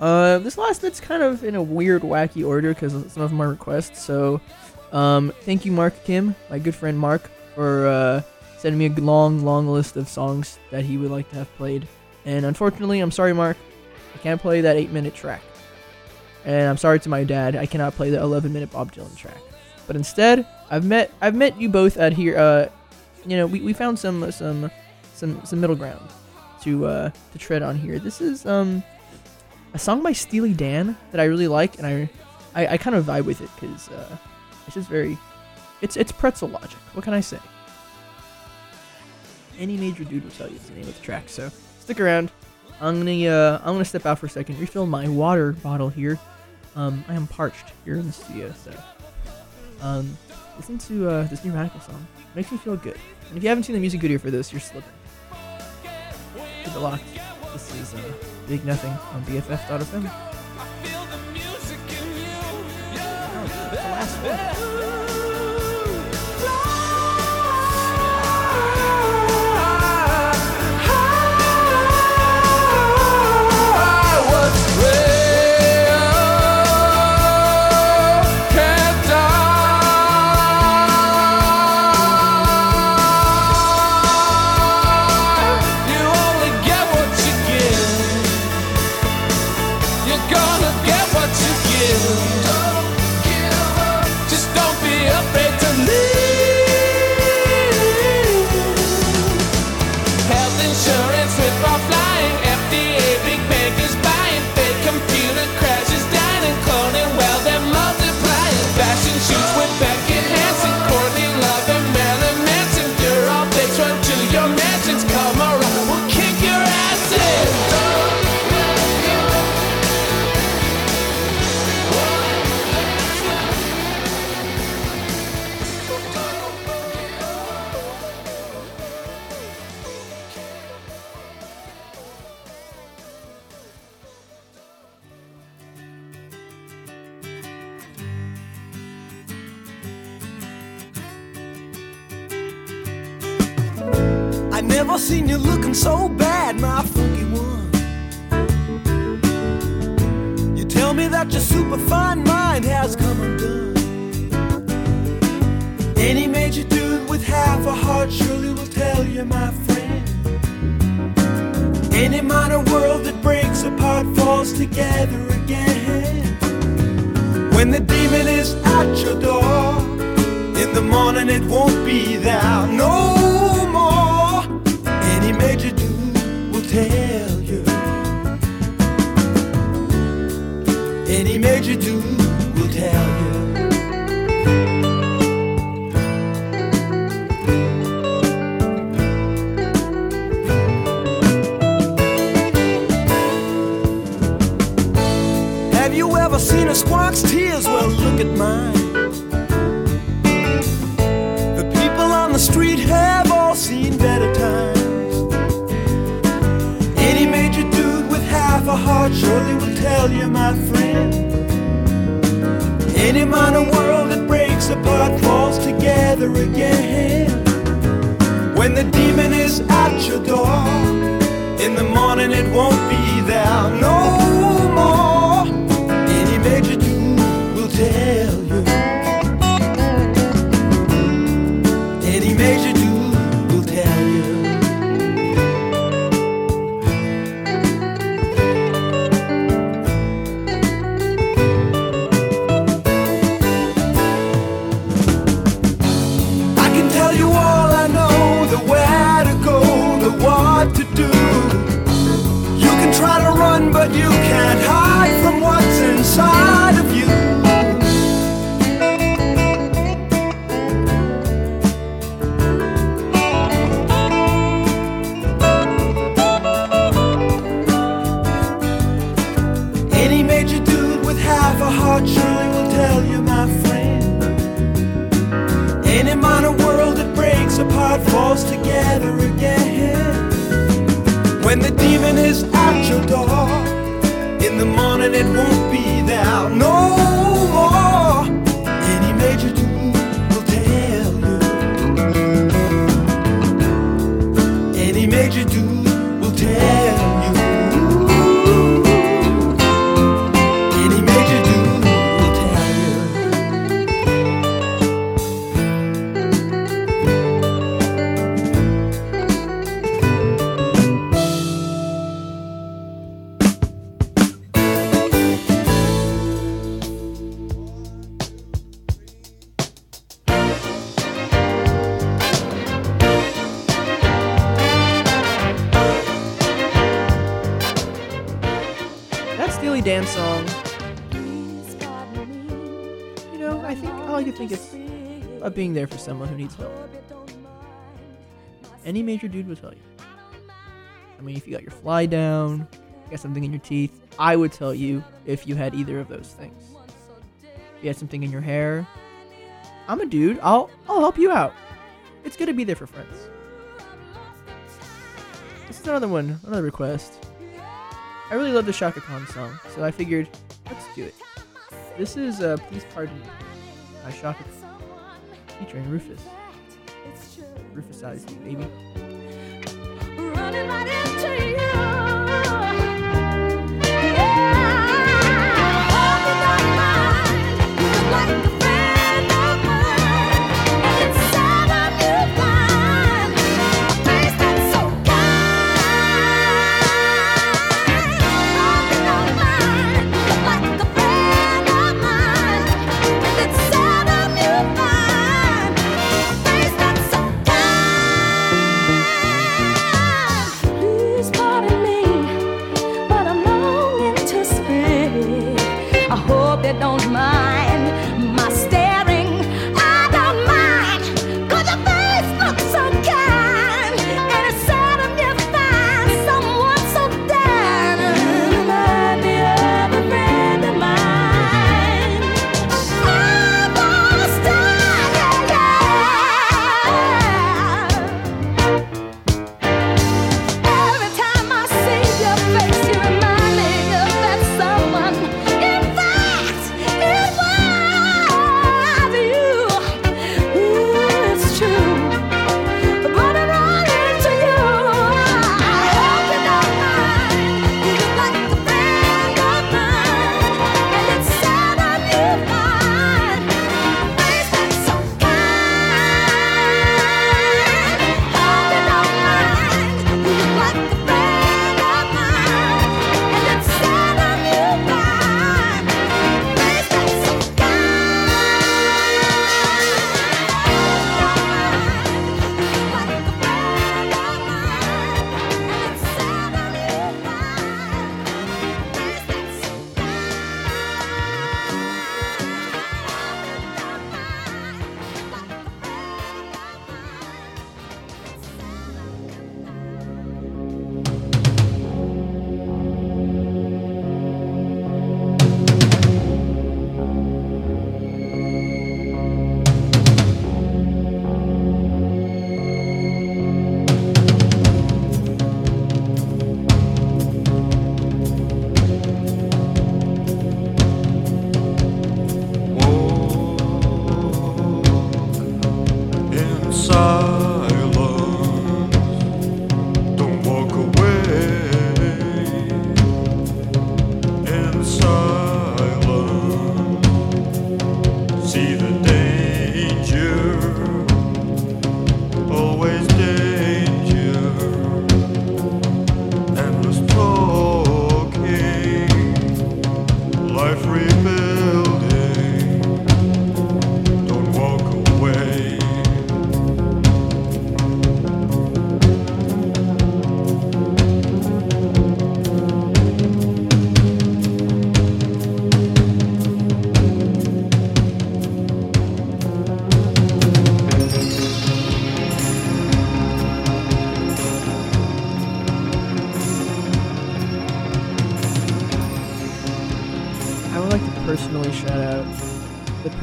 Uh, this last bit's kind of in a weird, wacky order because some of them are requests. So, um, thank you, Mark Kim, my good friend Mark, for uh, sending me a long, long list of songs that he would like to have played. And unfortunately, I'm sorry, Mark, I can't play that eight-minute track. And I'm sorry to my dad, I cannot play the 11-minute Bob Dylan track. But instead, I've met I've met you both at here. Uh, you know, we, we found some some some some middle ground to uh to tread on here. This is um a song by Steely Dan that I really like, and I I, I kind of vibe with it because uh, it's just very it's it's pretzel logic. What can I say? Any major dude will tell you it's the name of the track. So stick around. I'm gonna uh, I'm gonna step out for a second, refill my water bottle here. Um, I am parched here in the studio, so um, listen to uh, this new Radical song. Makes me feel good. And if you haven't seen the music video for this, you're slipping. Keep it locked. This is uh, Big Nothing on BFF.fm. Oh, the last one. you can't Any major dude will tell you. I mean, if you got your fly down, got something in your teeth, I would tell you if you had either of those things. If you had something in your hair, I'm a dude. I'll I'll help you out. It's good to be there for friends. This is another one, another request. I really love the Chaka Khan song, so I figured let's do it. This is uh, Please Pardon Me by Chaka Khan, featuring Rufus. Rufus Isaac, baby.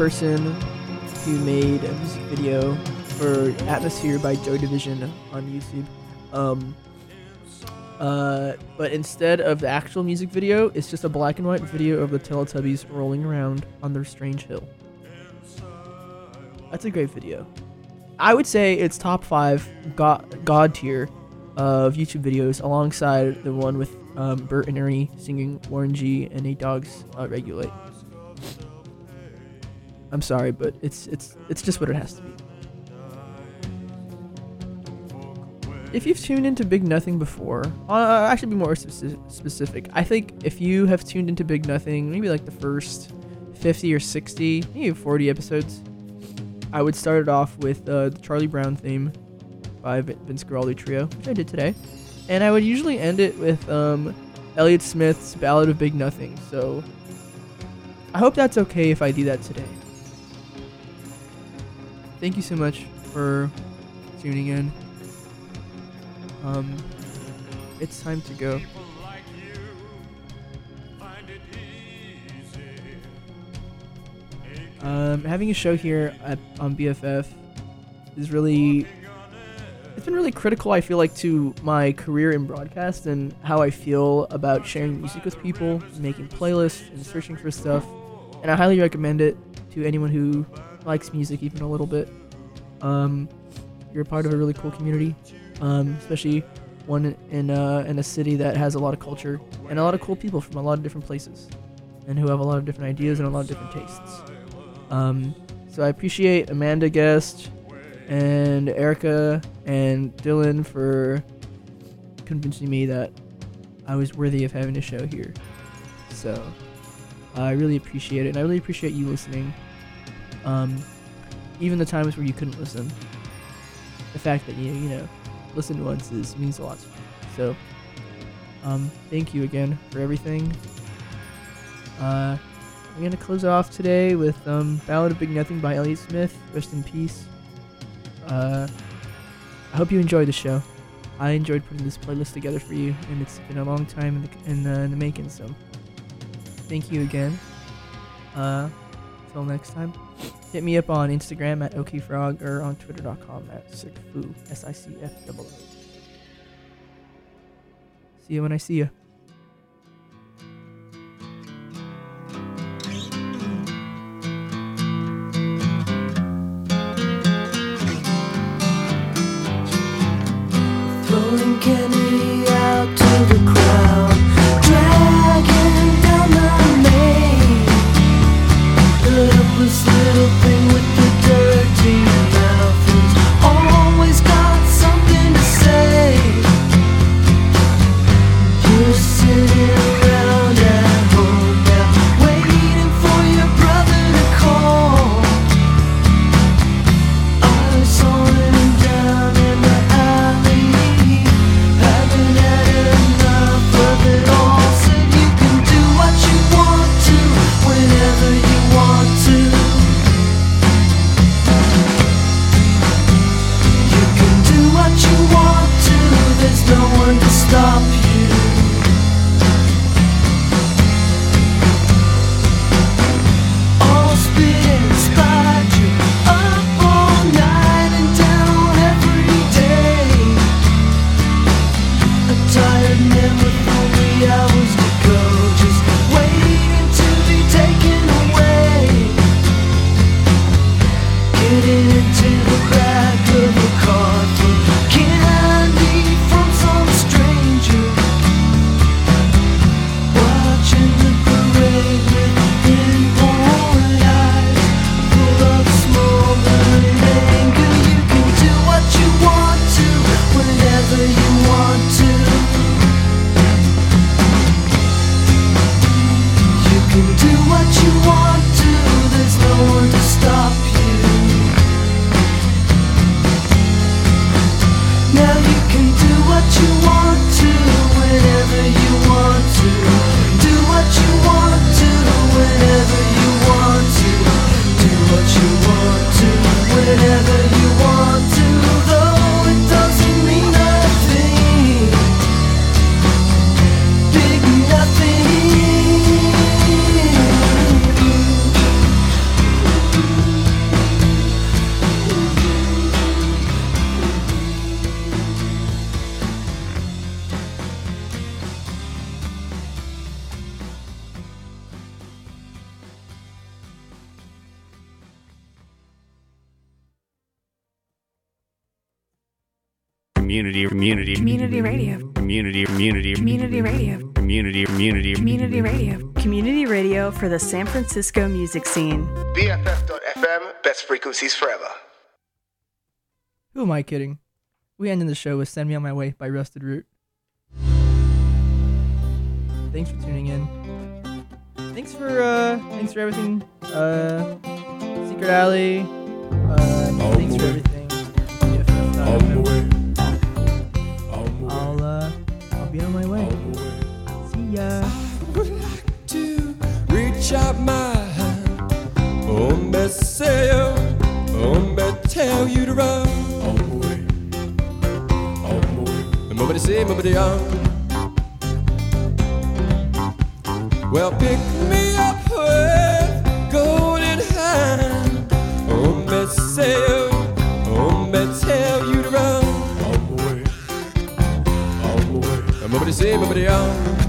Person who made a music video for Atmosphere by Joy Division on YouTube. Um, uh, but instead of the actual music video, it's just a black and white video of the Teletubbies rolling around on their strange hill. That's a great video. I would say it's top five god, tier of YouTube videos alongside the one with um, Bert and Ernie singing Warren G and Nate Dogg's uh, Regulate. I'm sorry, but it's it's it's just what it has to be. If you've tuned into Big Nothing before, uh, actually be more speci- specific. I think if you have tuned into Big Nothing, maybe like the first 50 or 60, maybe 40 episodes, I would start it off with uh, the Charlie Brown theme by Vin- Vince Guaraldi Trio, which I did today, and I would usually end it with um, Elliott Smith's Ballad of Big Nothing. So I hope that's okay if I do that today. Thank you so much for tuning in. Um, it's time to go. Um, having a show here at, on BFF is really it's been really critical i feel like to my career in broadcast and how i feel about sharing music with people making playlists and searching for stuff and i highly recommend it to anyone who likes music even a little bit um, you're a part of a really cool community um, especially one in uh, in a city that has a lot of culture and a lot of cool people from a lot of different places and who have a lot of different ideas and a lot of different tastes um, so i appreciate amanda guest and Erica and Dylan for convincing me that I was worthy of having a show here. So I really appreciate it, and I really appreciate you listening. Um, even the times where you couldn't listen, the fact that you you know listened once is means a lot. So um, thank you again for everything. Uh, I'm gonna close off today with um, "Ballad of Big Nothing" by Elliott Smith. Rest in peace. Uh, I hope you enjoyed the show. I enjoyed putting this playlist together for you, and it's been a long time in the, in, uh, in the making. So, thank you again. Uh, until next time, hit me up on Instagram at okfrog or on twitter.com at sicfu s i c f double O. See you when I see you. the San Francisco music scene. BFF.FM, best frequencies forever. Who am I kidding? We ended the show with Send Me On My Way by Rusted Root. Thanks for tuning in. Thanks for uh thanks for everything. Uh Secret Alley. Uh thanks for oh, everything. BFF.FM. mine. Hombre sail, hombre tell you to run. Hombre, say, hombre on. Well, pick me up with golden hand. Hombre sail, hombre tell you to run. Hombre, hombre, hombre say.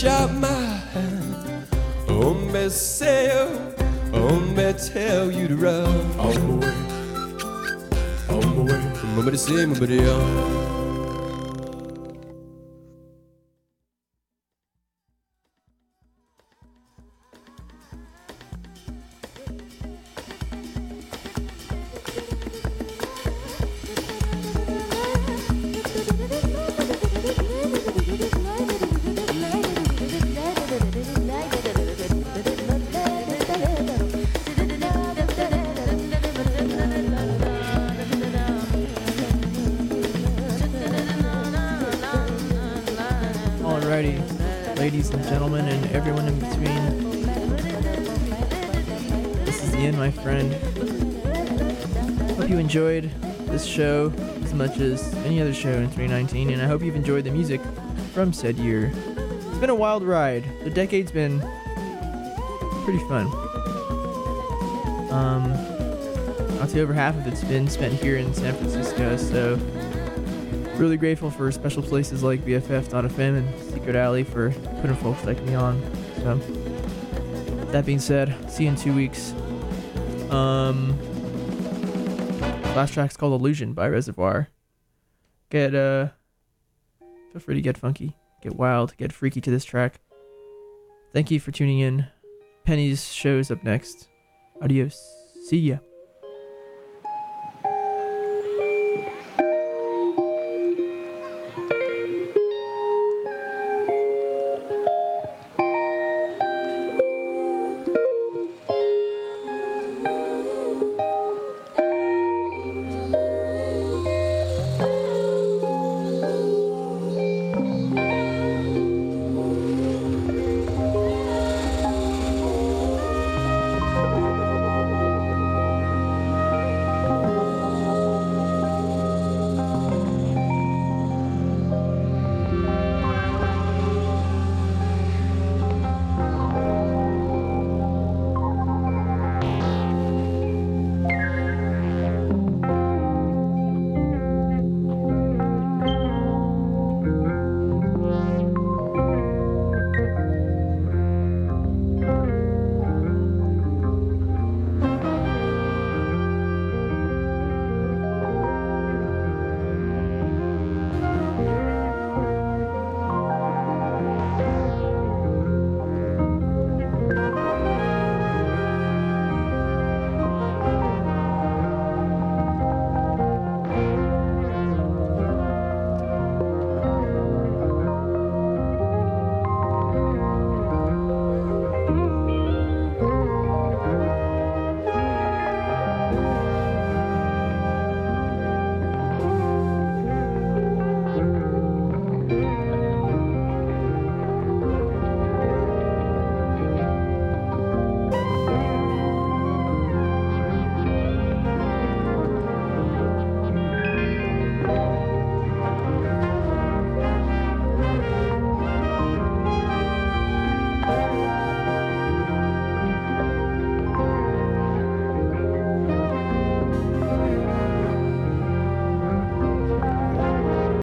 chamar. Hombre sail, hombre tell you to run. On the way, on the way. Hombre say. As any other show in 2019, and I hope you've enjoyed the music from said year. It's been a wild ride. The decade's been pretty fun. Um, I'd say over half of it's been spent here in San Francisco, so really grateful for special places like BFF.fm and Secret Alley for putting folks like me on. So, that being said, see you in two weeks. Um, last track's called Illusion by Reservoir. Get, uh, feel free to get funky, get wild, get freaky to this track. Thank you for tuning in. Penny's show's up next. Adios. See ya.